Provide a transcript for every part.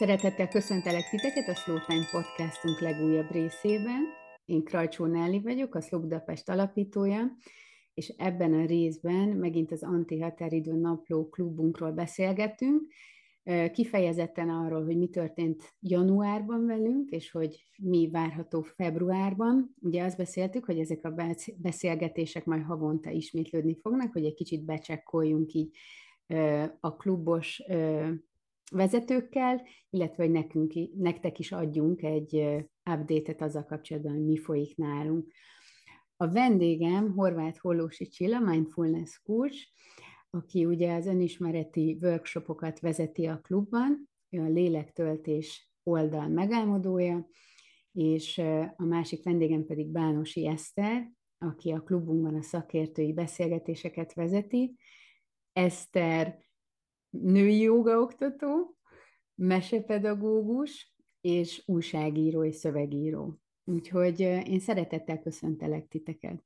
Szeretettel köszöntelek titeket a Slow Time podcastunk legújabb részében. Én Krajcsó Nelli vagyok, a Slow Budapest alapítója, és ebben a részben megint az Anti-Határidő Napló klubunkról beszélgetünk, kifejezetten arról, hogy mi történt januárban velünk, és hogy mi várható februárban. Ugye azt beszéltük, hogy ezek a beszélgetések majd havonta ismétlődni fognak, hogy egy kicsit becsekkoljunk így a klubos vezetőkkel, illetve hogy nekünk, nektek is adjunk egy update-et azzal kapcsolatban, hogy mi folyik nálunk. A vendégem Horváth Hollósi Csilla, Mindfulness Coach, aki ugye az önismereti workshopokat vezeti a klubban, ő a lélektöltés oldal megálmodója, és a másik vendégem pedig Bánosi Eszter, aki a klubunkban a szakértői beszélgetéseket vezeti. Eszter női jogaoktató, mesepedagógus és újságíró és szövegíró. Úgyhogy én szeretettel köszöntelek titeket.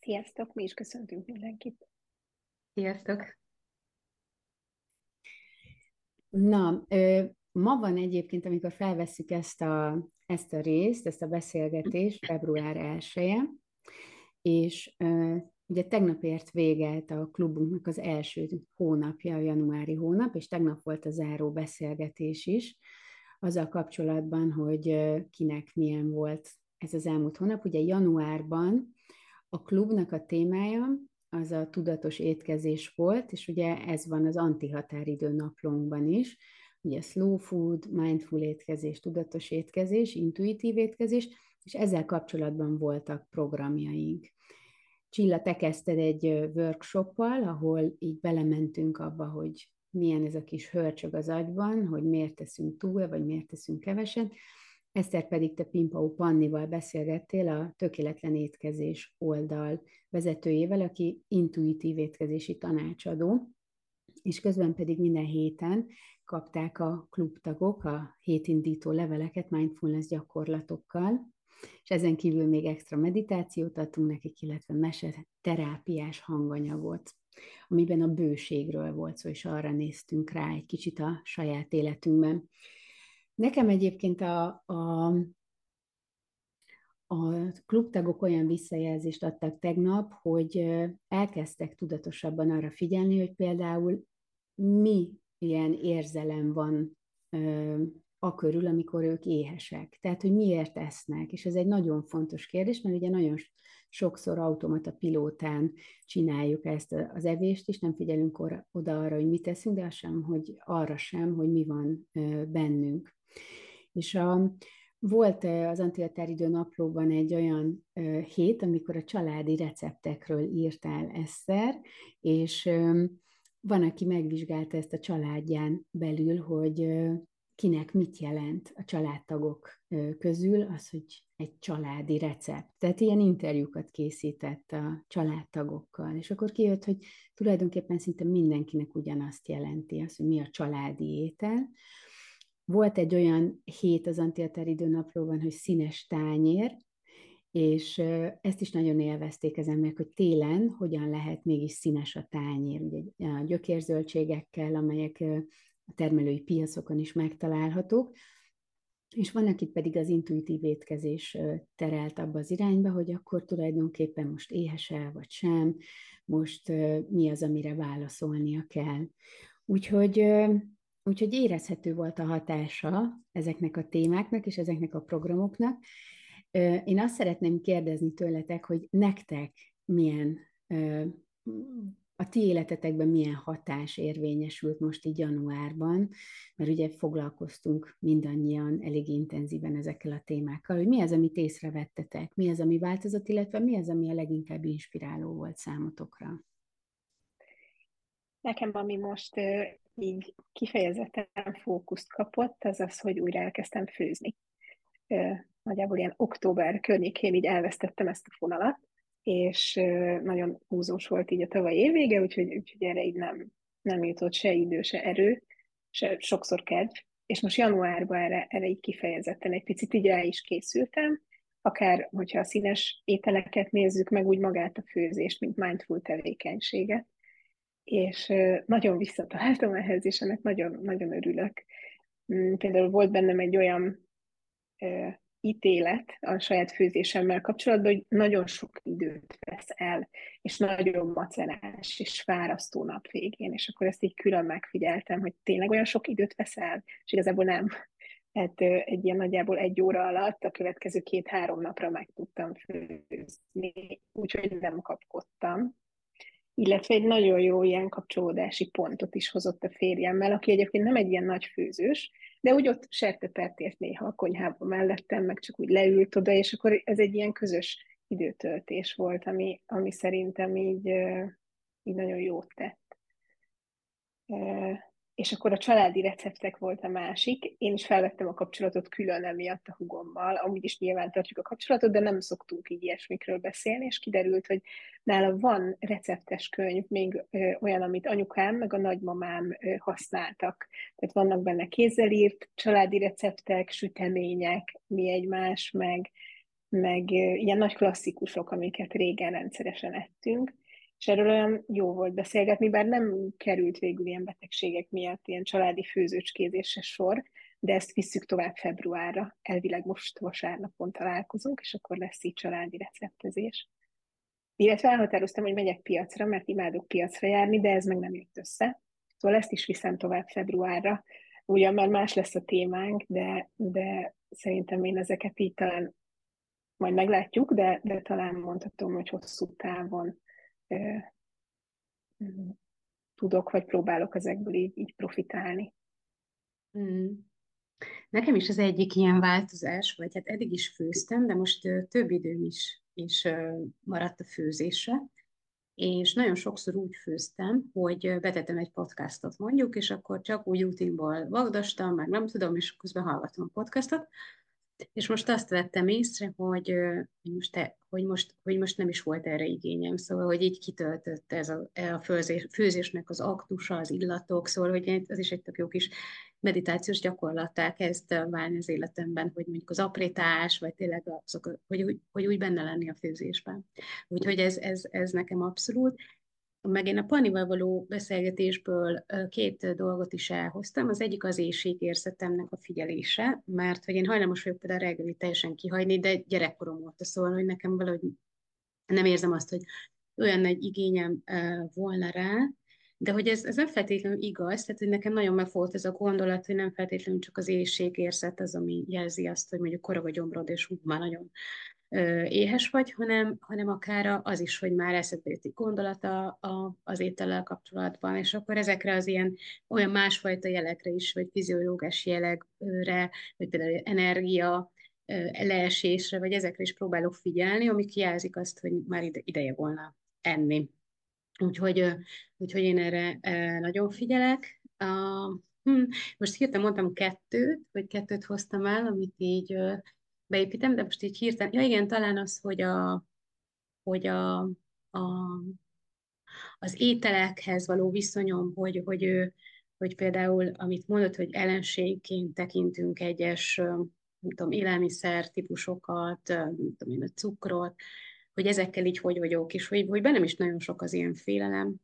Sziasztok, mi is köszöntünk mindenkit. Sziasztok! Na, ma van egyébként, amikor felvesszük ezt a, ezt a részt, ezt a beszélgetést, február 1 és Ugye tegnap ért véget a klubunknak az első hónapja, a januári hónap, és tegnap volt a záró beszélgetés is, azzal kapcsolatban, hogy kinek milyen volt ez az elmúlt hónap. Ugye januárban a klubnak a témája az a tudatos étkezés volt, és ugye ez van az antihatáridő naplónkban is, ugye slow food, mindful étkezés, tudatos étkezés, intuitív étkezés, és ezzel kapcsolatban voltak programjaink. Csilla, te kezdted egy workshoppal, ahol így belementünk abba, hogy milyen ez a kis hörcsög az agyban, hogy miért teszünk túl, vagy miért teszünk keveset. Eszter pedig te Pimpau Pannival beszélgettél a Tökéletlen Étkezés oldal vezetőjével, aki intuitív étkezési tanácsadó, és közben pedig minden héten kapták a klubtagok a hétindító leveleket mindfulness gyakorlatokkal, és ezen kívül még extra meditációt adtunk nekik, illetve mese terápiás hanganyagot, amiben a bőségről volt szó, és arra néztünk rá egy kicsit a saját életünkben. Nekem egyébként a, a, a klubtagok olyan visszajelzést adtak tegnap, hogy elkezdtek tudatosabban arra figyelni, hogy például mi ilyen érzelem van a körül, amikor ők éhesek. Tehát, hogy miért esznek. És ez egy nagyon fontos kérdés, mert ugye nagyon sokszor automata pilótán csináljuk ezt az evést is, nem figyelünk oda arra, hogy mit teszünk, de sem, hogy arra sem, hogy mi van bennünk. És a, volt az Antihatáridő naplóban egy olyan hét, amikor a családi receptekről írtál Eszter, és van, aki megvizsgálta ezt a családján belül, hogy kinek mit jelent a családtagok közül az, hogy egy családi recept. Tehát ilyen interjúkat készített a családtagokkal, és akkor kijött, hogy tulajdonképpen szinte mindenkinek ugyanazt jelenti, az, hogy mi a családi étel. Volt egy olyan hét az antiateridő naplóban, hogy színes tányér, és ezt is nagyon élvezték az emberek, hogy télen hogyan lehet mégis színes a tányér, ugye a gyökérzöldségekkel, amelyek a termelői piacokon is megtalálhatók, és van, akit pedig az intuitív étkezés terelt abba az irányba, hogy akkor tulajdonképpen most éhes-e, vagy sem, most mi az, amire válaszolnia kell. Úgyhogy, úgyhogy érezhető volt a hatása ezeknek a témáknak és ezeknek a programoknak. Én azt szeretném kérdezni tőletek, hogy nektek milyen a ti életetekben milyen hatás érvényesült most így januárban, mert ugye foglalkoztunk mindannyian elég intenzíven ezekkel a témákkal, hogy mi az, amit észrevettetek, mi az, ami változott, illetve mi az, ami a leginkább inspiráló volt számotokra? Nekem, ami most így kifejezetten fókuszt kapott, az az, hogy újra elkezdtem főzni. Nagyjából ilyen október környékén így elvesztettem ezt a fonalat, és nagyon húzós volt így a tavaly évvége, úgyhogy, úgyhogy erre így nem, nem jutott se idő, se erő, se sokszor kedv, és most januárban erre, erre így kifejezetten egy picit így el is készültem, akár hogyha a színes ételeket nézzük, meg úgy magát a főzést, mint mindful tevékenységet. és nagyon visszataláltam ehhez, és ennek nagyon, nagyon örülök. Mm, például volt bennem egy olyan ítélet a saját főzésemmel kapcsolatban, hogy nagyon sok időt vesz el, és nagyon macerás és fárasztó nap végén, és akkor ezt így külön megfigyeltem, hogy tényleg olyan sok időt vesz el, és igazából nem. Hát egy ilyen nagyjából egy óra alatt a következő két-három napra meg tudtam főzni, úgyhogy nem kapkodtam. Illetve egy nagyon jó ilyen kapcsolódási pontot is hozott a férjemmel, aki egyébként nem egy ilyen nagy főzős, de úgy ott sertepert ért néha a konyhában mellettem, meg csak úgy leült oda, és akkor ez egy ilyen közös időtöltés volt, ami, ami szerintem így, így nagyon jót tett és akkor a családi receptek volt a másik. Én is felvettem a kapcsolatot külön emiatt a hugommal. Amúgy is nyilván tartjuk a kapcsolatot, de nem szoktunk így ilyesmikről beszélni, és kiderült, hogy nála van receptes könyv, még ö, olyan, amit anyukám meg a nagymamám ö, használtak. Tehát vannak benne kézzel írt családi receptek, sütemények, mi egymás, meg, meg ö, ilyen nagy klasszikusok, amiket régen rendszeresen ettünk és erről olyan jó volt beszélgetni, bár nem került végül ilyen betegségek miatt ilyen családi főzőcskézésre sor, de ezt visszük tovább februárra. Elvileg most vasárnapon találkozunk, és akkor lesz így családi receptezés. Illetve elhatároztam, hogy megyek piacra, mert imádok piacra járni, de ez meg nem jött össze. Szóval ezt is viszem tovább februárra. Ugyan már más lesz a témánk, de, de szerintem én ezeket így talán majd meglátjuk, de, de talán mondhatom, hogy hosszú távon tudok, vagy próbálok ezekből így, így profitálni. Hmm. Nekem is az egyik ilyen változás, vagy hát eddig is főztem, de most több időm is, is maradt a főzésre, és nagyon sokszor úgy főztem, hogy betettem egy podcastot mondjuk, és akkor csak úgy útimból vagdastam, meg nem tudom, és közben hallgatom a podcastot, és most azt vettem észre, hogy, most, te, hogy, most, hogy most nem is volt erre igényem, szóval, hogy így kitöltött ez a, a főzés, főzésnek az aktusa, az illatok, szóval, hogy ez is egy tök jó kis meditációs gyakorlattá kezd válni az életemben, hogy mondjuk az aprétás, vagy tényleg azok, hogy, hogy, hogy úgy benne lenni a főzésben. Úgyhogy ez, ez, ez nekem abszolút meg én a Panival való beszélgetésből két dolgot is elhoztam. Az egyik az éjségérzetemnek a figyelése, mert hogy én hajlamos vagyok például reggeli teljesen kihagyni, de gyerekkorom óta szól, hogy nekem valahogy nem érzem azt, hogy olyan nagy igényem volna rá, de hogy ez, ez nem feltétlenül igaz, tehát hogy nekem nagyon megfogott ez a gondolat, hogy nem feltétlenül csak az éjségérzet az, ami jelzi azt, hogy mondjuk korog a gyomrod, és úgy már nagyon éhes vagy, hanem, hanem akár az is, hogy már eszedbe jött egy gondolata a, az étellel kapcsolatban, és akkor ezekre az ilyen olyan másfajta jelekre is, vagy fiziológás jelekre, vagy például energia, leesésre, vagy ezekre is próbálok figyelni, amik jelzik azt, hogy már ide, ideje volna enni. Úgyhogy, úgyhogy én erre nagyon figyelek. Hm, most hirtelen mondtam kettőt, vagy kettőt hoztam el, amit így beépítem, de most így hirtelen, ja igen, talán az, hogy a, hogy a, a az ételekhez való viszonyom, hogy, hogy, ő, hogy például, amit mondott, hogy ellenségként tekintünk egyes, nem tudom, élelmiszer típusokat, nem tudom én, a cukrot, hogy ezekkel így hogy vagyok, és hogy, hogy bennem is nagyon sok az ilyen félelem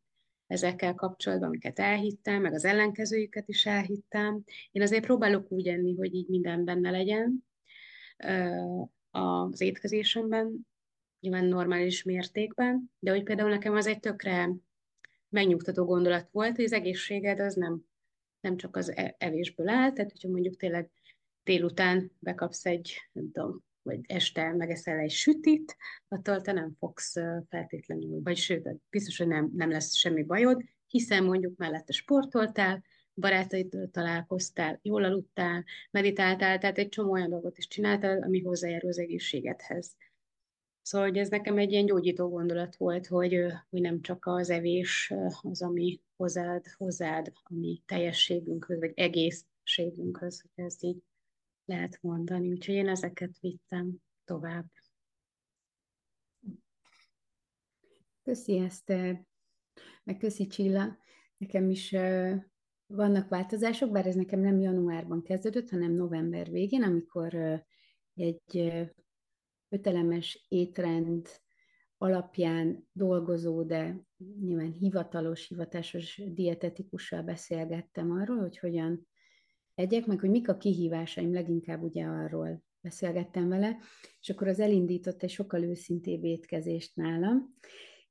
ezekkel kapcsolatban, amiket elhittem, meg az ellenkezőjüket is elhittem. Én azért próbálok úgy enni, hogy így minden benne legyen, az étkezésemben, nyilván normális mértékben, de hogy például nekem az egy tökre megnyugtató gondolat volt, hogy az egészséged az nem, nem csak az e-, evésből áll, tehát hogyha mondjuk tényleg délután bekapsz egy, nem tudom, vagy este megeszel egy sütit, attól te nem fogsz feltétlenül, vagy sőt, biztos, hogy nem, nem lesz semmi bajod, hiszen mondjuk mellette sportoltál, barátaiddal találkoztál, jól aludtál, meditáltál, tehát egy csomó olyan dolgot is csináltál, ami hozzájárul az egészségedhez. Szóval hogy ez nekem egy ilyen gyógyító gondolat volt, hogy, hogy nem csak az evés az, ami hozzád, hozzád a mi teljességünkhöz, vagy egészségünkhöz, hogy ezt így lehet mondani. Úgyhogy én ezeket vittem tovább. Köszi Eszter, meg köszi Csilla. Nekem is vannak változások, bár ez nekem nem januárban kezdődött, hanem november végén, amikor egy ötelemes étrend alapján dolgozó, de nyilván hivatalos, hivatásos dietetikussal beszélgettem arról, hogy hogyan egyek, meg hogy mik a kihívásaim, leginkább ugye arról beszélgettem vele, és akkor az elindított egy sokkal őszintébb étkezést nálam,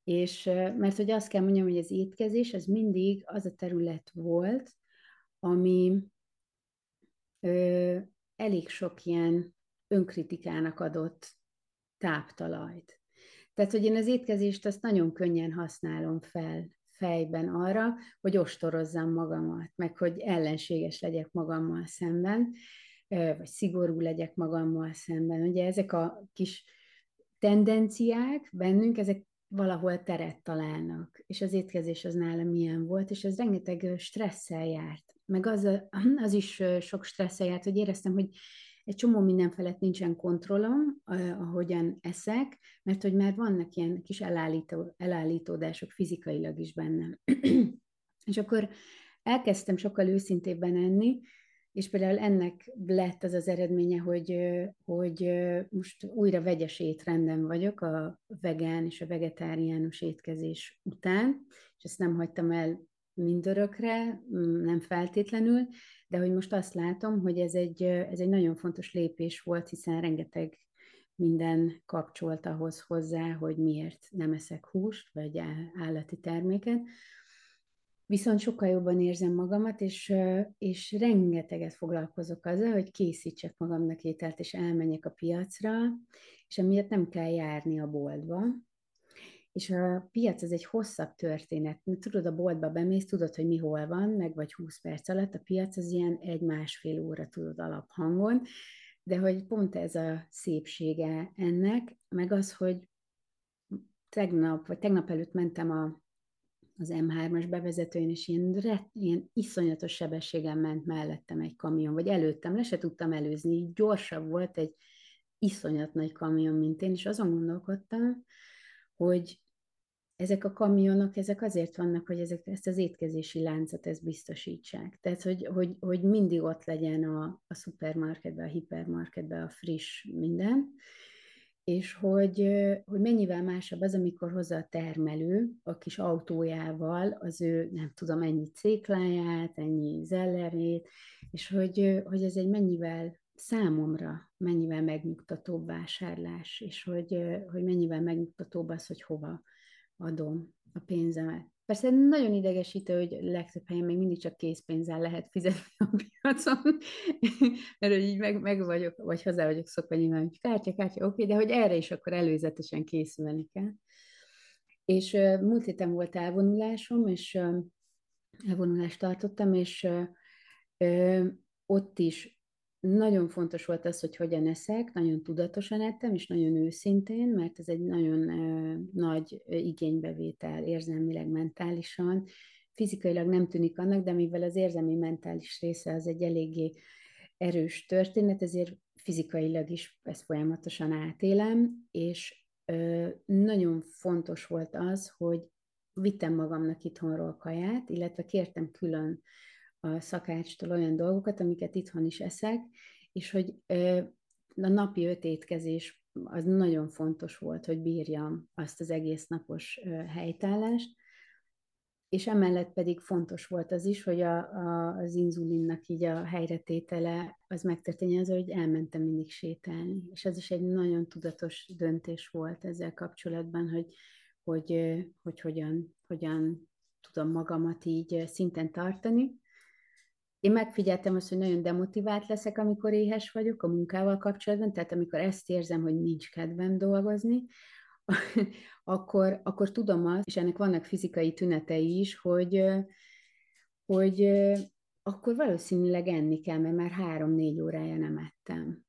és mert hogy azt kell mondjam, hogy az étkezés az mindig az a terület volt, ami ö, elég sok ilyen önkritikának adott táptalajt. Tehát, hogy én az étkezést azt nagyon könnyen használom fel fejben arra, hogy ostorozzam magamat, meg hogy ellenséges legyek magammal szemben, vagy szigorú legyek magammal szemben. Ugye ezek a kis tendenciák bennünk, ezek valahol teret találnak, és az étkezés az nálam milyen volt, és ez rengeteg stresszel járt. Meg az, az is sok stresszel járt, hogy éreztem, hogy egy csomó minden felett nincsen kontrollom, ahogyan eszek, mert hogy már vannak ilyen kis elállító, elállítódások fizikailag is bennem. és akkor elkezdtem sokkal őszintébben enni, és például ennek lett az az eredménye, hogy, hogy most újra vegyes étrenden vagyok a vegán és a vegetáriánus étkezés után, és ezt nem hagytam el mindörökre, nem feltétlenül, de hogy most azt látom, hogy ez egy, ez egy nagyon fontos lépés volt, hiszen rengeteg minden kapcsolt ahhoz hozzá, hogy miért nem eszek húst, vagy állati terméket, Viszont sokkal jobban érzem magamat, és, és rengeteget foglalkozok azzal, hogy készítsek magamnak ételt, és elmenjek a piacra, és emiatt nem kell járni a boltba. És a piac az egy hosszabb történet. Tudod, a boltba bemész, tudod, hogy mi hol van, meg vagy 20 perc alatt. A piac az ilyen egy-másfél óra, tudod, alaphangon. De hogy pont ez a szépsége ennek, meg az, hogy tegnap, vagy tegnap előtt mentem a az M3-as bevezetőjén, és ilyen, ret, ilyen iszonyatos sebességen ment mellettem egy kamion, vagy előttem, le se tudtam előzni, így gyorsabb volt egy iszonyat nagy kamion, mint én, és azon gondolkodtam, hogy ezek a kamionok, ezek azért vannak, hogy ezek, ezt az étkezési láncot ezt biztosítsák. Tehát, hogy, hogy, hogy mindig ott legyen a, a szupermarketben, a hipermarketben a friss minden, és hogy, hogy mennyivel másabb az, amikor hozza a termelő a kis autójával az ő, nem tudom, ennyi cékláját, ennyi zellerét, és hogy, hogy ez egy mennyivel számomra mennyivel megnyugtatóbb vásárlás, és hogy, hogy mennyivel megnyugtatóbb az, hogy hova adom a pénzemet. Persze nagyon idegesítő, hogy legtöbb helyen még mindig csak készpénzzel lehet fizetni a piacon, mert hogy így meg, meg vagyok, vagy hozzá vagyok szokva nyilván, hogy kártya, kártya, oké, de hogy erre is akkor előzetesen készülni kell. És uh, múlt héten volt elvonulásom, és uh, elvonulást tartottam, és uh, ott is nagyon fontos volt az, hogy hogyan eszek, nagyon tudatosan ettem, és nagyon őszintén, mert ez egy nagyon uh, nagy igénybevétel érzelmileg, mentálisan. Fizikailag nem tűnik annak, de mivel az érzelmi mentális része az egy eléggé erős történet, ezért fizikailag is ezt folyamatosan átélem, és uh, nagyon fontos volt az, hogy vittem magamnak itthonról kaját, illetve kértem külön a szakácstól olyan dolgokat, amiket itthon is eszek, és hogy a napi öt étkezés az nagyon fontos volt, hogy bírjam azt az egész napos helytállást, és emellett pedig fontos volt az is, hogy a, a, az inzulinnak így a helyretétele az megtörténjen az, hogy elmentem mindig sétálni. És ez is egy nagyon tudatos döntés volt ezzel kapcsolatban, hogy, hogy, hogy hogyan, hogyan tudom magamat így szinten tartani. Én megfigyeltem azt, hogy nagyon demotivált leszek, amikor éhes vagyok a munkával kapcsolatban, tehát amikor ezt érzem, hogy nincs kedvem dolgozni, akkor, akkor tudom azt, és ennek vannak fizikai tünetei is, hogy, hogy akkor valószínűleg enni kell, mert már három-négy órája nem ettem.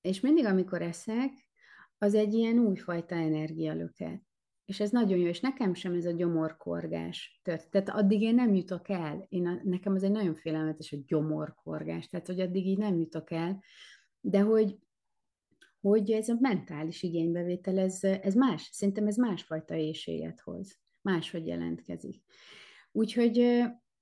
És mindig, amikor eszek, az egy ilyen újfajta energialöket. És ez nagyon jó, és nekem sem ez a gyomorkorgás tört. Tehát addig én nem jutok el. Én a, nekem ez egy nagyon félelmetes, a gyomorkorgás. Tehát, hogy addig így nem jutok el. De hogy, hogy ez a mentális igénybevétel, ez, ez más. Szerintem ez másfajta éjséget hoz. Máshogy jelentkezik. Úgyhogy,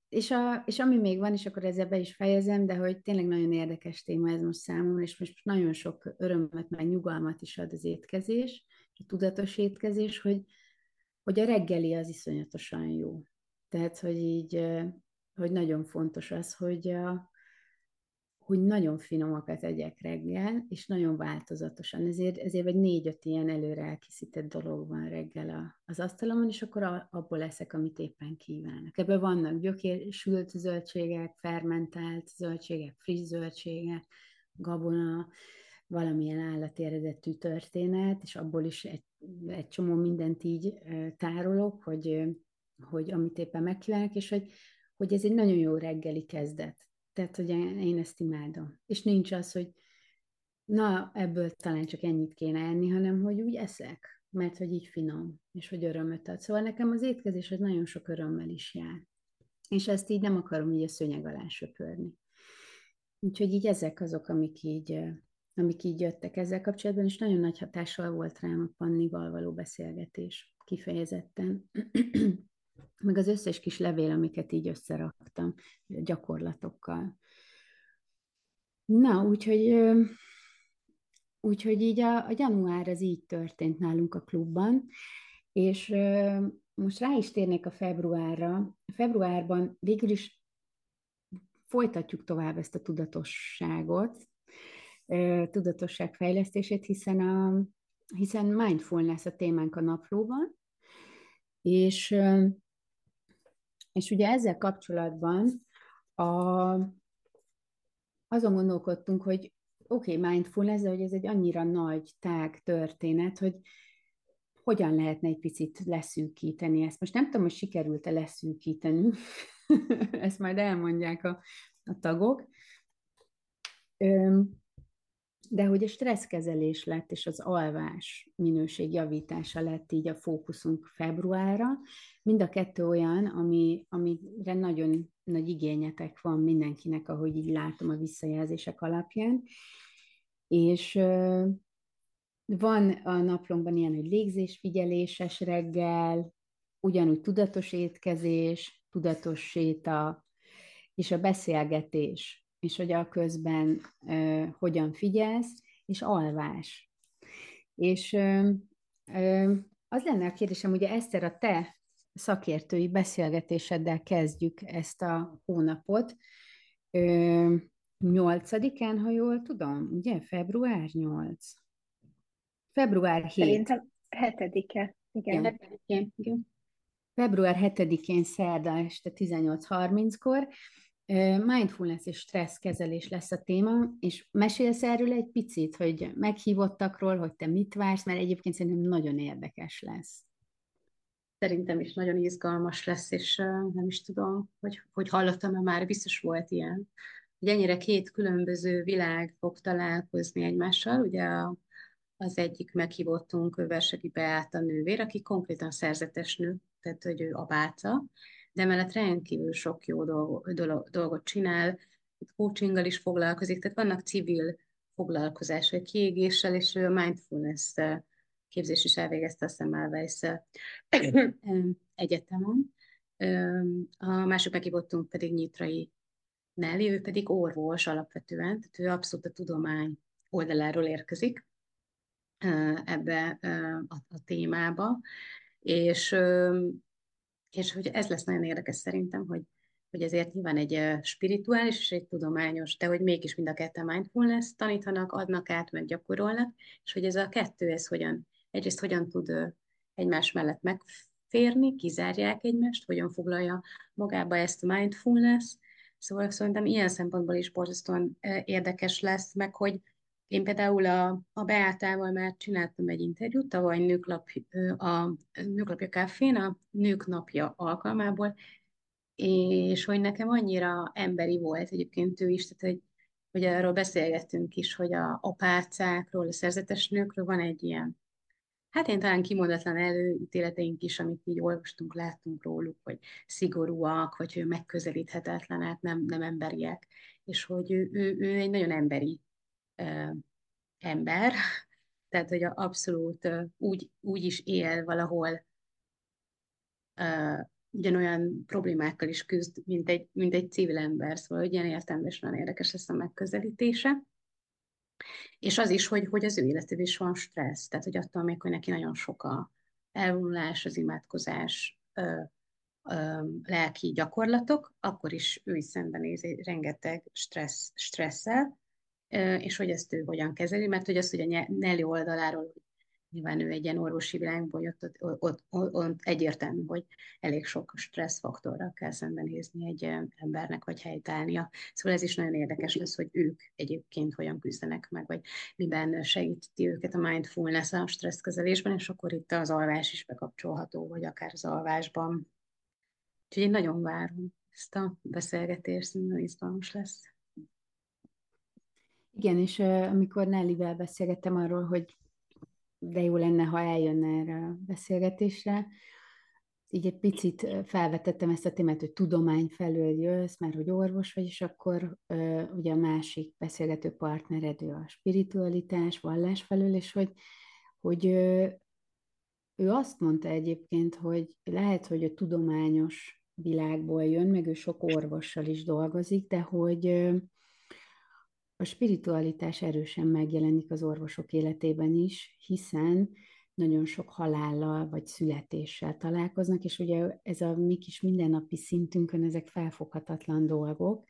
és, a, és ami még van, és akkor ezzel be is fejezem, de hogy tényleg nagyon érdekes téma ez most számomra, és most nagyon sok örömmet, meg nyugalmat is ad az étkezés, a tudatos étkezés, hogy, hogy a reggeli az iszonyatosan jó. Tehát, hogy így, hogy nagyon fontos az, hogy, a, hogy nagyon finomakat egyek reggel, és nagyon változatosan. Ezért, ezért vagy négy-öt ilyen előre elkészített dolog van reggel a, az asztalomon, és akkor a, abból leszek, amit éppen kívánok. Ebben vannak gyökérsült zöldségek, fermentált zöldségek, friss zöldségek, gabona, valamilyen állati eredetű történet, és abból is egy, egy csomó mindent így tárolok, hogy, hogy amit éppen megkívánok, és hogy, hogy ez egy nagyon jó reggeli kezdet. Tehát, hogy én ezt imádom. És nincs az, hogy na, ebből talán csak ennyit kéne enni, hanem hogy úgy eszek, mert hogy így finom, és hogy örömöt ad. Szóval nekem az étkezés az nagyon sok örömmel is jár. És ezt így nem akarom így a szőnyeg alá söpörni. Úgyhogy így ezek azok, amik így, amik így jöttek ezzel kapcsolatban, és nagyon nagy hatással volt rám a Pannival való beszélgetés, kifejezetten. Meg az összes kis levél, amiket így összeraktam gyakorlatokkal. Na, úgyhogy, úgyhogy így a, a január az így történt nálunk a klubban, és most rá is térnék a februárra. Februárban végül is folytatjuk tovább ezt a tudatosságot, tudatosság fejlesztését, hiszen, a, hiszen mindfulness a témánk a naplóban, és, és ugye ezzel kapcsolatban a, azon gondolkodtunk, hogy oké, okay, mindfulness, de hogy ez egy annyira nagy, tág történet, hogy hogyan lehetne egy picit leszűkíteni ezt. Most nem tudom, hogy sikerült-e leszűkíteni, ezt majd elmondják a, a tagok, de hogy a stresszkezelés lett, és az alvás minőség javítása lett így a fókuszunk februárra. Mind a kettő olyan, ami, amire nagyon nagy igényetek van mindenkinek, ahogy így látom a visszajelzések alapján. És van a naplónkban ilyen, hogy légzésfigyeléses reggel, ugyanúgy tudatos étkezés, tudatos séta, és a beszélgetés, és hogy a közben ö, hogyan figyelsz, és alvás. És ö, ö, az lenne a kérdésem, ugye Eszter, a te szakértői beszélgetéseddel kezdjük ezt a hónapot. Ö, 8-án, ha jól tudom, ugye? Február 8. Február 7. Szerintem 7-e. Igen. 7 igen. Február 7-én szerda este 18.30-kor mindfulness és stresszkezelés lesz a téma, és mesélsz erről egy picit, hogy meghívottakról, hogy te mit vársz, mert egyébként szerintem nagyon érdekes lesz. Szerintem is nagyon izgalmas lesz, és nem is tudom, hogy, hogy hallottam-e már, biztos volt ilyen, hogy ennyire két különböző világ fog találkozni egymással, ugye a, az egyik meghívottunk Versegi Beáta nővér, aki konkrétan szerzetes nő, tehát hogy ő a báca, de mellett rendkívül sok jó dolgot, dolgot csinál, coachinggal is foglalkozik, tehát vannak civil foglalkozásai, kiégéssel, és ő a mindfulness képzés is elvégezte a Semmelweis egyetemen. A másik meghívottunk pedig Nyitrai Nelly, ő pedig orvos alapvetően, tehát ő abszolút a tudomány oldaláról érkezik ebbe a, a témába, és és hogy ez lesz nagyon érdekes szerintem, hogy, hogy ezért nyilván egy spirituális és egy tudományos, de hogy mégis mind a kettő mindfulness tanítanak, adnak át, meg gyakorolnak, és hogy ez a kettő, ez hogyan, egyrészt hogyan tud egymás mellett megférni, kizárják egymást, hogyan foglalja magába ezt a mindfulness, Szóval szerintem ilyen szempontból is borzasztóan érdekes lesz, meg hogy én például a, a Beátával már csináltam egy interjút, tavaly nőklap, a Nőklapja Káfén, a Nők Napja alkalmából, és hogy nekem annyira emberi volt egyébként ő is, tehát hogy, hogy arról beszélgettünk is, hogy a apácákról, a szerzetes nőkről van egy ilyen, hát én talán kimondatlan előítéleteink is, amit így olvastunk, láttunk róluk, hogy szigorúak, vagy hogy megközelíthetetlenek, nem, nem emberiek, és hogy ő, ő, ő egy nagyon emberi ember, tehát hogy abszolút úgy, úgy is él valahol ugyanolyan problémákkal is küzd, mint egy, mint egy civil ember, szóval ilyen értelmes nagyon érdekes lesz a megközelítése. És az is, hogy, hogy az ő életében is van stressz, tehát hogy attól még, hogy neki nagyon sok a elvonulás, az imádkozás, ö, ö, lelki gyakorlatok, akkor is ő is szembenéz egy rengeteg stressz, stresszel, és hogy ezt ő hogyan kezeli, mert hogy azt ugye Nelly oldaláról nyilván ő egy ilyen orvosi világból jött, ott, ott, ott, ott egyértelmű, hogy elég sok stresszfaktorral kell szembenézni egy embernek, vagy helytállnia. Szóval ez is nagyon érdekes lesz, hogy ők egyébként hogyan küzdenek meg, vagy miben segíti őket a mindfulness a stresszkezelésben, és akkor itt az alvás is bekapcsolható, vagy akár az alvásban. Úgyhogy én nagyon várom ezt a beszélgetést, nagyon izgalmas lesz. Igen, és amikor Nellivel beszélgettem arról, hogy de jó lenne, ha eljönne erre a beszélgetésre. Így egy picit felvetettem ezt a témát, hogy tudomány felől jössz, mert hogy orvos vagy, és akkor ugye a másik beszélgető partneredő a spiritualitás, vallás felől, és hogy, hogy ő azt mondta egyébként, hogy lehet, hogy a tudományos világból jön, meg ő sok orvossal is dolgozik, de hogy a spiritualitás erősen megjelenik az orvosok életében is, hiszen nagyon sok halállal vagy születéssel találkoznak, és ugye ez a mi kis mindennapi szintünkön ezek felfoghatatlan dolgok,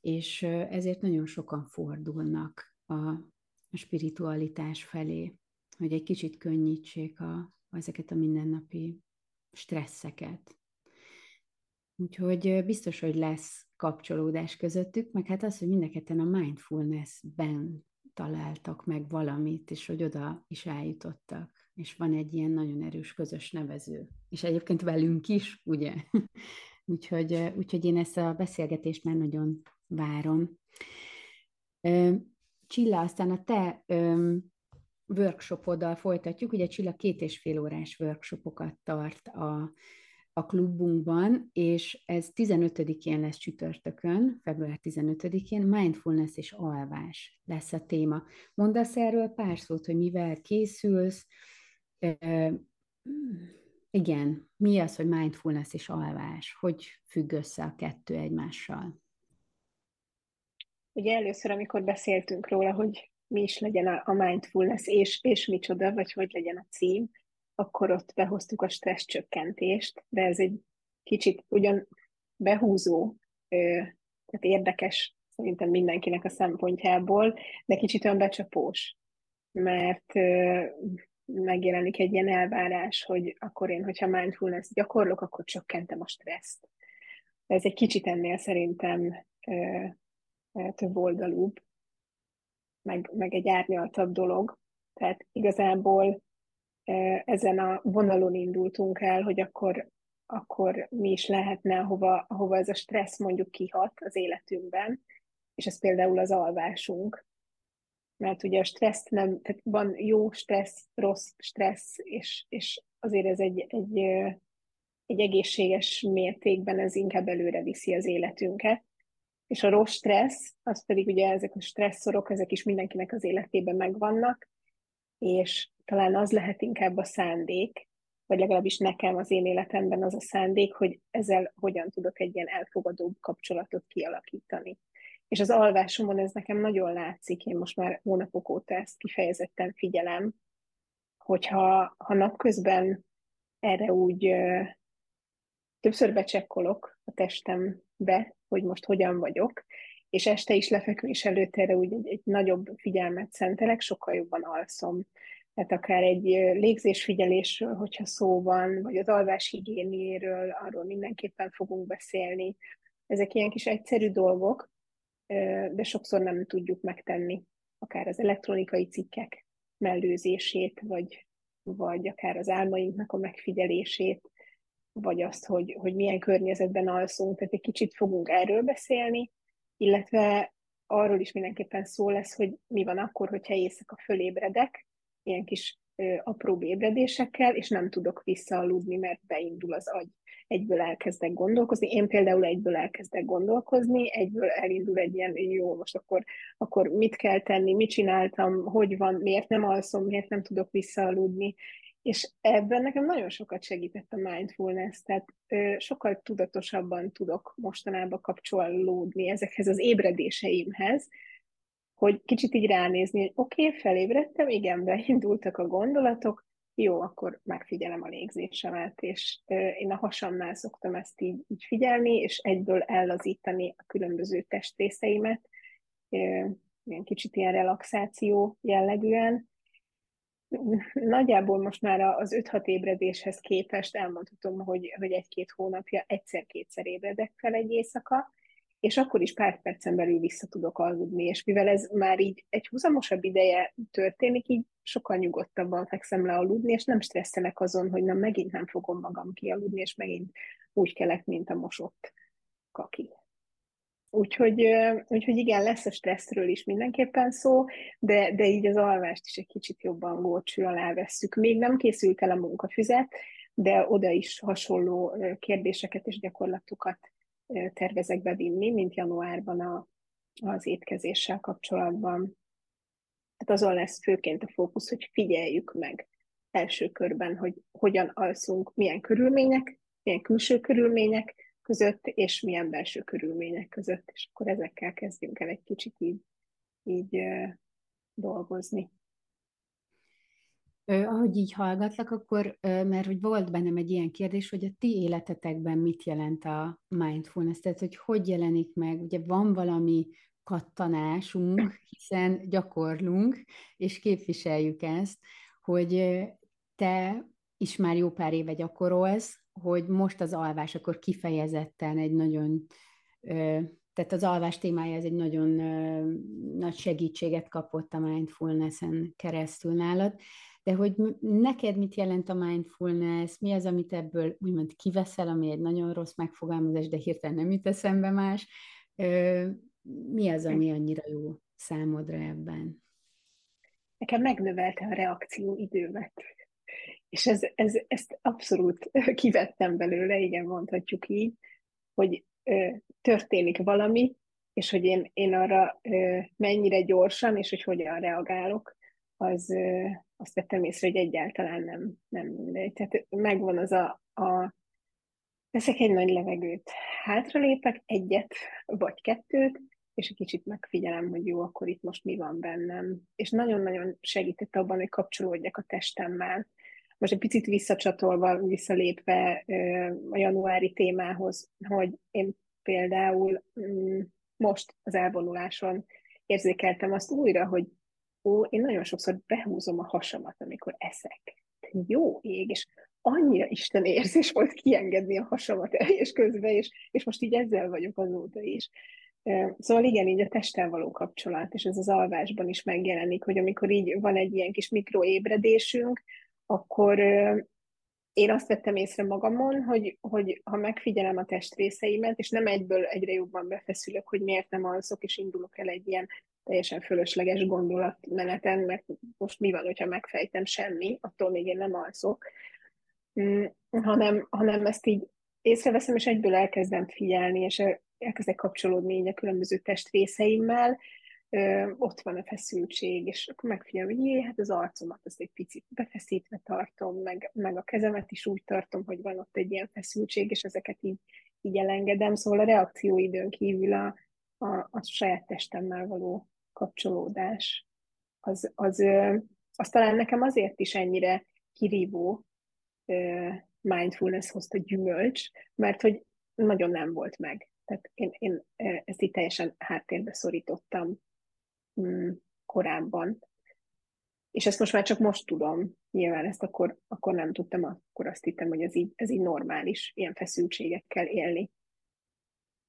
és ezért nagyon sokan fordulnak a, spiritualitás felé, hogy egy kicsit könnyítsék a, ezeket a mindennapi stresszeket. Úgyhogy biztos, hogy lesz kapcsolódás közöttük, meg hát az, hogy mindeketen a mindfulness-ben találtak meg valamit, és hogy oda is eljutottak, és van egy ilyen nagyon erős közös nevező. És egyébként velünk is, ugye? úgyhogy, úgyhogy én ezt a beszélgetést már nagyon várom. Csilla, aztán a te workshopoddal folytatjuk. Ugye Csilla két és fél órás workshopokat tart a a klubunkban, és ez 15-én lesz csütörtökön, február 15-én, mindfulness és alvás lesz a téma. Mondasz erről pár szót, hogy mivel készülsz, igen, mi az, hogy mindfulness és alvás? Hogy függ össze a kettő egymással? Ugye először, amikor beszéltünk róla, hogy mi is legyen a mindfulness, és, és micsoda, vagy hogy legyen a cím, akkor ott behoztuk a stressz csökkentést, de ez egy kicsit ugyan behúzó, tehát érdekes szerintem mindenkinek a szempontjából, de kicsit olyan becsapós, mert megjelenik egy ilyen elvárás, hogy akkor én, hogyha mindfulness gyakorlok, akkor csökkentem a stresszt. Ez egy kicsit ennél szerintem több oldalúbb, meg, meg egy árnyaltabb dolog. Tehát igazából ezen a vonalon indultunk el, hogy akkor, akkor mi is lehetne, ahova, ahova ez a stressz mondjuk kihat az életünkben, és ez például az alvásunk. Mert ugye a stressz nem, tehát van jó stressz, rossz stressz, és, és azért ez egy, egy, egy egészséges mértékben ez inkább előre viszi az életünket. És a rossz stressz, az pedig ugye ezek a stresszorok, ezek is mindenkinek az életében megvannak, és talán az lehet inkább a szándék, vagy legalábbis nekem az én életemben az a szándék, hogy ezzel hogyan tudok egy ilyen elfogadóbb kapcsolatot kialakítani. És az alvásomon ez nekem nagyon látszik, én most már hónapok óta ezt kifejezetten figyelem, hogyha ha napközben erre úgy ö, többször becsekkolok a testembe, hogy most hogyan vagyok, és este is lefekvés előtt erre úgy egy, egy nagyobb figyelmet szentelek, sokkal jobban alszom. Tehát akár egy légzésfigyelésről, hogyha szó van, vagy az alvás higiéniéről, arról mindenképpen fogunk beszélni. Ezek ilyen kis egyszerű dolgok, de sokszor nem tudjuk megtenni. Akár az elektronikai cikkek mellőzését, vagy, vagy akár az álmainknak a megfigyelését, vagy azt, hogy, hogy milyen környezetben alszunk. Tehát egy kicsit fogunk erről beszélni, illetve arról is mindenképpen szó lesz, hogy mi van akkor, hogyha éjszaka fölébredek, ilyen kis apró ébredésekkel, és nem tudok visszaaludni, mert beindul az agy. Egyből elkezdek gondolkozni. Én például egyből elkezdek gondolkozni, egyből elindul egy ilyen, jó, most akkor, akkor mit kell tenni, mit csináltam, hogy van, miért nem alszom, miért nem tudok visszaaludni, és ebben nekem nagyon sokat segített a mindfulness, tehát ö, sokkal tudatosabban tudok mostanában kapcsolódni ezekhez az ébredéseimhez, hogy kicsit így ránézni, hogy oké, okay, felébredtem, igen, beindultak a gondolatok, jó, akkor megfigyelem a légzésemet, és én a hasamnál szoktam ezt így, így figyelni, és egyből ellazítani a különböző testrészeimet, ilyen kicsit ilyen relaxáció jellegűen. Nagyjából most már az 5-6 ébredéshez képest elmondhatom, hogy, hogy egy-két hónapja egyszer-kétszer ébredek fel egy éjszaka, és akkor is pár percen belül vissza tudok aludni, és mivel ez már így egy húzamosabb ideje történik, így sokkal nyugodtabban fekszem le aludni, és nem stresszelek azon, hogy na megint nem fogom magam kialudni, és megint úgy kelek, mint a mosott kaki. Úgyhogy, úgyhogy igen, lesz a stresszről is mindenképpen szó, de, de így az alvást is egy kicsit jobban górcső alá vesszük. Még nem készült el a munkafüzet, de oda is hasonló kérdéseket és gyakorlatokat tervezek bevinni, mint januárban a, az étkezéssel kapcsolatban. Tehát azon lesz főként a fókusz, hogy figyeljük meg első körben, hogy hogyan alszunk, milyen körülmények, milyen külső körülmények között, és milyen belső körülmények között, és akkor ezekkel kezdjünk el egy kicsit így, így dolgozni. Ahogy így hallgatlak, akkor, mert hogy volt bennem egy ilyen kérdés, hogy a ti életetekben mit jelent a mindfulness, tehát hogy hogy jelenik meg, ugye van valami kattanásunk, hiszen gyakorlunk, és képviseljük ezt, hogy te is már jó pár éve gyakorolsz, hogy most az alvás akkor kifejezetten egy nagyon, tehát az alvás témája ez egy nagyon nagy segítséget kapott a mindfulness-en keresztül nálad, de hogy neked mit jelent a mindfulness, mi az, amit ebből úgymond kiveszel, ami egy nagyon rossz megfogalmazás, de hirtelen nem jut eszembe más, mi az, ami annyira jó számodra ebben? Nekem megnövelte a reakció időmet. És ez, ez, ezt abszolút kivettem belőle, igen, mondhatjuk így, hogy történik valami, és hogy én, én arra mennyire gyorsan, és hogy hogyan reagálok, az, azt vettem észre, hogy egyáltalán nem, nem mindegy. Tehát megvan az a, a veszek egy nagy levegőt, hátralépek egyet vagy kettőt, és egy kicsit megfigyelem, hogy jó, akkor itt most mi van bennem. És nagyon-nagyon segített abban, hogy kapcsolódjak a testemmel. Most egy picit visszacsatolva, visszalépve a januári témához, hogy én például mm, most az elvonuláson érzékeltem azt újra, hogy ó, én nagyon sokszor behúzom a hasamat, amikor eszek. Jó ég, és annyira Isten érzés volt kiengedni a hasamat és közben, és, és most így ezzel vagyok azóta is. Szóval igen, így a testtel való kapcsolat, és ez az alvásban is megjelenik, hogy amikor így van egy ilyen kis mikroébredésünk, akkor én azt vettem észre magamon, hogy, hogy ha megfigyelem a testrészeimet, és nem egyből egyre jobban befeszülök, hogy miért nem alszok, és indulok el egy ilyen teljesen fölösleges gondolatmeneten, mert most mi van, hogyha megfejtem semmi, attól még én nem alszok, mm, hanem, hanem ezt így észreveszem, és egyből elkezdem figyelni, és elkezdek kapcsolódni így a különböző testrészeimmel, ott van a feszültség, és akkor megfigyelem, hogy jé, hát az arcomat azt egy picit befeszítve tartom, meg, meg a kezemet is úgy tartom, hogy van ott egy ilyen feszültség, és ezeket így, így elengedem. Szóval a reakcióidőn kívül a, a, a saját testemmel való kapcsolódás, az, az, az talán nekem azért is ennyire kirívó mindfulness hozta gyümölcs, mert hogy nagyon nem volt meg. Tehát én, én ezt itt teljesen háttérbe szorítottam mm, korábban. És ezt most már csak most tudom. Nyilván ezt akkor, akkor nem tudtam, akkor azt hittem, hogy ez így, ez így normális, ilyen feszültségekkel élni.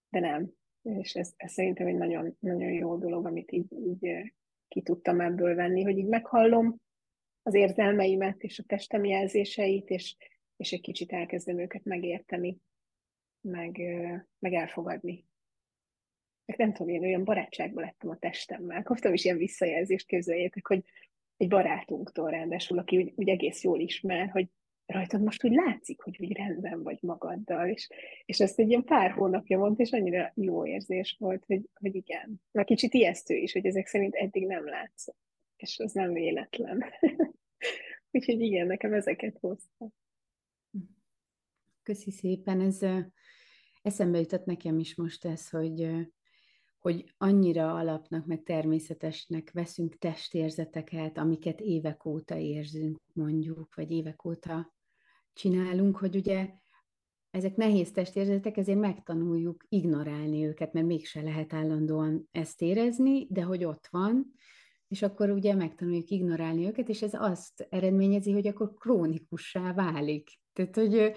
De nem. És ez, ez szerintem egy nagyon, nagyon jó dolog, amit így, így ki tudtam ebből venni, hogy így meghallom az érzelmeimet és a testem jelzéseit, és, és egy kicsit elkezdem őket megérteni, meg, meg elfogadni. Meg nem tudom, én olyan barátságban lettem a testemmel. Kaptam is ilyen visszajelzést, képzeljétek, hogy egy barátunktól rendesul, aki úgy, úgy egész jól ismer, hogy rajtad most úgy látszik, hogy úgy rendben vagy magaddal, és, és ezt egy ilyen pár hónapja mondta, és annyira jó érzés volt, hogy, hogy igen. Már kicsit ijesztő is, hogy ezek szerint eddig nem látszott, és az nem véletlen. Úgyhogy igen, nekem ezeket hozta. Köszi szépen, ez eszembe jutott nekem is most ez, hogy hogy annyira alapnak, meg természetesnek veszünk testérzeteket, amiket évek óta érzünk, mondjuk, vagy évek óta csinálunk, hogy ugye ezek nehéz testérzetek, ezért megtanuljuk ignorálni őket, mert mégse lehet állandóan ezt érezni, de hogy ott van, és akkor ugye megtanuljuk ignorálni őket, és ez azt eredményezi, hogy akkor krónikussá válik. Tehát, hogy,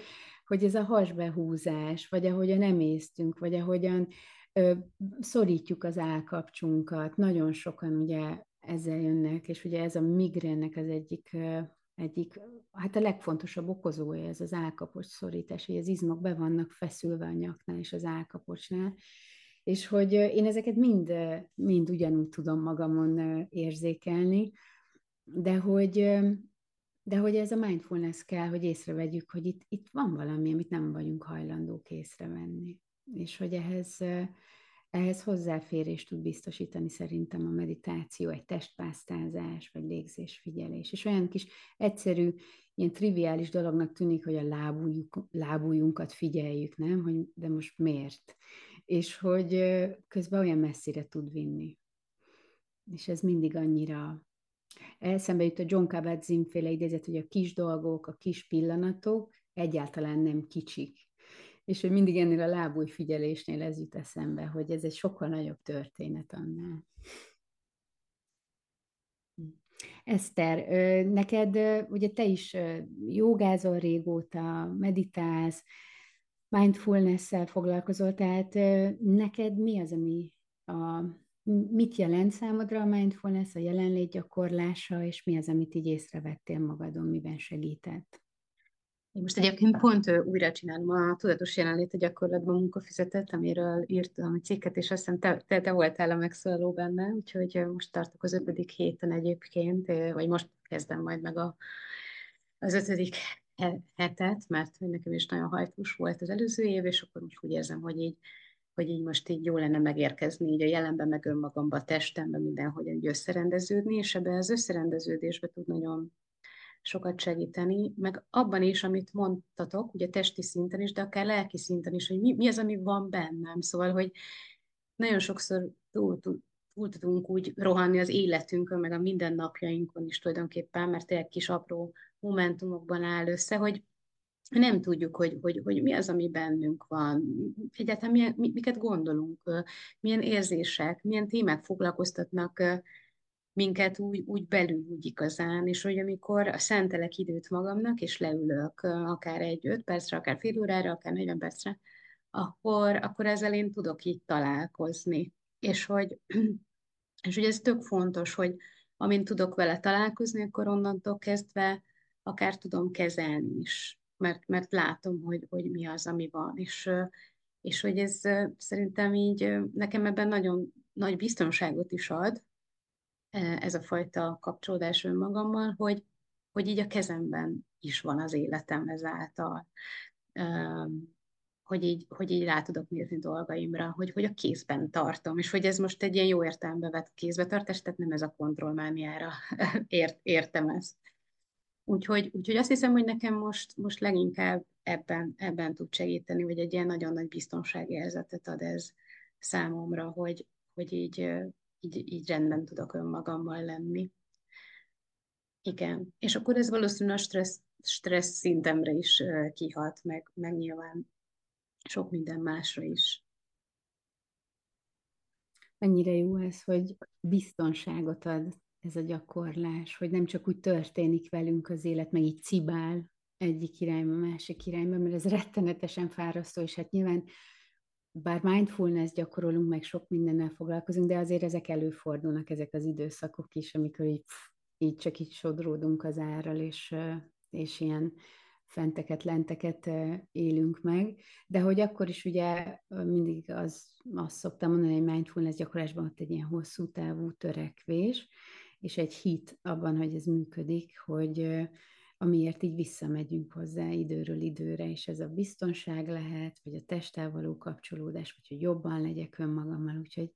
hogy ez a hasbehúzás, vagy ahogyan emésztünk, vagy ahogyan szorítjuk az állkapcsunkat, nagyon sokan ugye ezzel jönnek, és ugye ez a migrénnek az egyik egyik, hát a legfontosabb okozója ez az állkapocs szorítás, hogy az izmok be vannak feszülve a nyaknál és az állkapocsnál, és hogy én ezeket mind, mind ugyanúgy tudom magamon érzékelni, de hogy, de hogy ez a mindfulness kell, hogy észrevegyük, hogy itt, itt van valami, amit nem vagyunk hajlandók észrevenni. És hogy ehhez, ehhez hozzáférést tud biztosítani szerintem a meditáció, egy testpásztázás, vagy légzésfigyelés. És olyan kis egyszerű, ilyen triviális dolognak tűnik, hogy a lábújuk, lábújunkat figyeljük, nem? Hogy de most miért? És hogy közben olyan messzire tud vinni. És ez mindig annyira Eszembe jut a John Kabat-Zinn féle idézet, hogy a kis dolgok, a kis pillanatok egyáltalán nem kicsik. És hogy mindig ennél a lábúj figyelésnél ez jut eszembe, hogy ez egy sokkal nagyobb történet annál. Eszter, neked, ugye te is jogázol régóta, meditálsz, mindfulness-szel foglalkozol, tehát neked mi az, ami a, mit jelent számodra a mindfulness, a jelenlét gyakorlása, és mi az, amit így észrevettél magadon, miben segített? Én most egyébként pont újra csinálom a tudatos jelenlét gyakorlatban munkafizetet, amiről írtam egy cikket, és azt hiszem te, te, te voltál a megszólaló benne, úgyhogy most tartok az ötödik héten egyébként, vagy most kezdem majd meg a, az ötödik hetet, mert nekem is nagyon hajtós volt az előző év, és akkor most úgy érzem, hogy így, hogy így most így jó lenne megérkezni így a jelenben, meg önmagamba, a testemben, mindenhogy így összerendeződni, és ebbe az összerendeződésbe tud nagyon sokat segíteni, meg abban is, amit mondtatok, ugye testi szinten is, de akár lelki szinten is, hogy mi, mi az, ami van bennem. Szóval, hogy nagyon sokszor túl, túl, tudunk úgy rohanni az életünkön, meg a mindennapjainkon is tulajdonképpen, mert egy kis apró momentumokban áll össze, hogy nem tudjuk, hogy, hogy, hogy mi az, ami bennünk van, egyáltalán milyen, miket gondolunk, milyen érzések, milyen témák foglalkoztatnak minket úgy, úgy belül úgy igazán, és hogy amikor szentelek időt magamnak, és leülök akár egy öt percre, akár fél órára, akár 40 percre, akkor, akkor ezzel én tudok így találkozni. És hogy, és hogy ez tök fontos, hogy amint tudok vele találkozni, akkor onnantól kezdve akár tudom kezelni is, mert, mert látom, hogy, hogy mi az, ami van. És, és hogy ez szerintem így nekem ebben nagyon nagy biztonságot is ad, ez a fajta kapcsolódás önmagammal, hogy, hogy így a kezemben is van az életem ezáltal. Hogy így, hogy így rá tudok nézni dolgaimra, hogy, hogy a kézben tartom, és hogy ez most egy ilyen jó értelembe vett kézbetartás, tehát nem ez a kontrollmániára ért, értem ezt. Úgyhogy, úgyhogy azt hiszem, hogy nekem most, most leginkább ebben, ebben tud segíteni, hogy egy ilyen nagyon nagy biztonságérzetet ad ez számomra, hogy, hogy így így, így rendben tudok önmagammal lenni. Igen, és akkor ez valószínűleg a stressz, stressz szintemre is kihat, meg, meg nyilván sok minden másra is. Mennyire jó ez, hogy biztonságot ad ez a gyakorlás, hogy nem csak úgy történik velünk az élet, meg így cibál egyik irányba, másik irányba, mert ez rettenetesen fárasztó, és hát nyilván bár mindfulness gyakorolunk, meg sok mindennel foglalkozunk, de azért ezek előfordulnak, ezek az időszakok is, amikor így, így csak így sodródunk az árral, és, és ilyen fenteket, lenteket élünk meg, de hogy akkor is ugye mindig az, azt szoktam mondani, hogy mindfulness gyakorlásban ott egy ilyen hosszú távú törekvés, és egy hit abban, hogy ez működik, hogy amiért így visszamegyünk hozzá időről időre, és ez a biztonság lehet, vagy a testtel való kapcsolódás, vagy hogy jobban legyek önmagammal, úgyhogy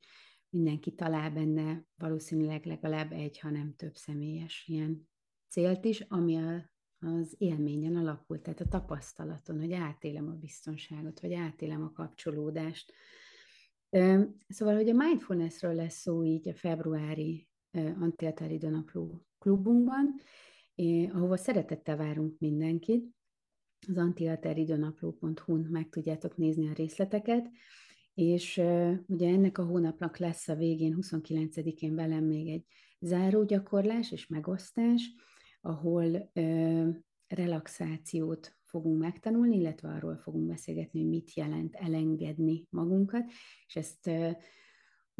mindenki talál benne valószínűleg legalább egy, ha nem több személyes ilyen célt is, ami a, az élményen alapul, tehát a tapasztalaton, hogy átélem a biztonságot, vagy átélem a kapcsolódást. Szóval, hogy a mindfulnessről lesz szó így a februári antiatári időnapló klubunkban, ahova szeretettel várunk mindenkit. Az antiateridőnapló.hu-n meg tudjátok nézni a részleteket, és ugye ennek a hónapnak lesz a végén, 29-én velem még egy zárógyakorlás és megosztás, ahol uh, relaxációt fogunk megtanulni, illetve arról fogunk beszélgetni, hogy mit jelent elengedni magunkat, és ezt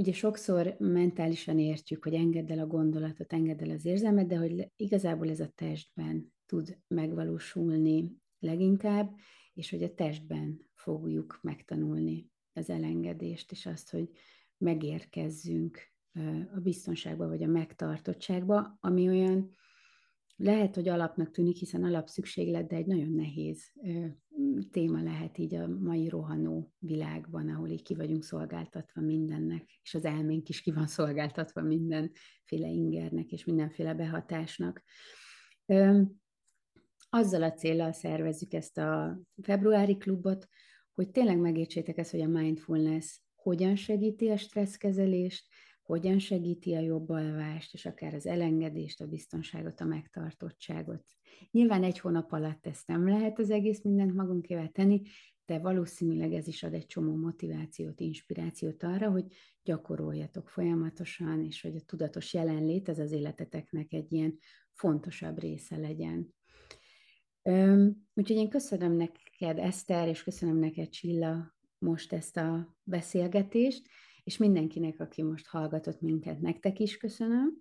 ugye sokszor mentálisan értjük, hogy engedd el a gondolatot, engedd el az érzelmet, de hogy igazából ez a testben tud megvalósulni leginkább, és hogy a testben fogjuk megtanulni az elengedést, és azt, hogy megérkezzünk a biztonságba, vagy a megtartottságba, ami olyan lehet, hogy alapnak tűnik, hiszen alapszükséglet, de egy nagyon nehéz téma lehet így a mai rohanó világban, ahol így ki vagyunk szolgáltatva mindennek, és az elménk is ki van szolgáltatva mindenféle ingernek és mindenféle behatásnak. Azzal a célral szervezzük ezt a februári klubot, hogy tényleg megértsétek ezt, hogy a mindfulness hogyan segíti a stresszkezelést, hogyan segíti a jobb alvást, és akár az elengedést, a biztonságot, a megtartottságot. Nyilván egy hónap alatt ezt nem lehet az egész mindent magunkével tenni, de valószínűleg ez is ad egy csomó motivációt, inspirációt arra, hogy gyakoroljatok folyamatosan, és hogy a tudatos jelenlét ez az életeteknek egy ilyen fontosabb része legyen. Úgyhogy én köszönöm neked, Eszter, és köszönöm neked, Csilla, most ezt a beszélgetést, és mindenkinek, aki most hallgatott minket, nektek is köszönöm.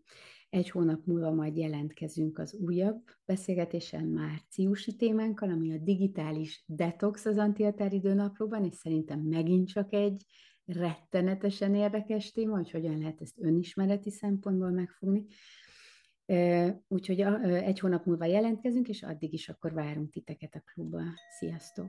Egy hónap múlva majd jelentkezünk az újabb beszélgetésen márciusi témánkkal, ami a digitális detox az antiatár időnaplóban, és szerintem megint csak egy rettenetesen érdekes téma, hogy hogyan lehet ezt önismereti szempontból megfogni. Úgyhogy egy hónap múlva jelentkezünk, és addig is akkor várunk titeket a klubba. Sziasztok!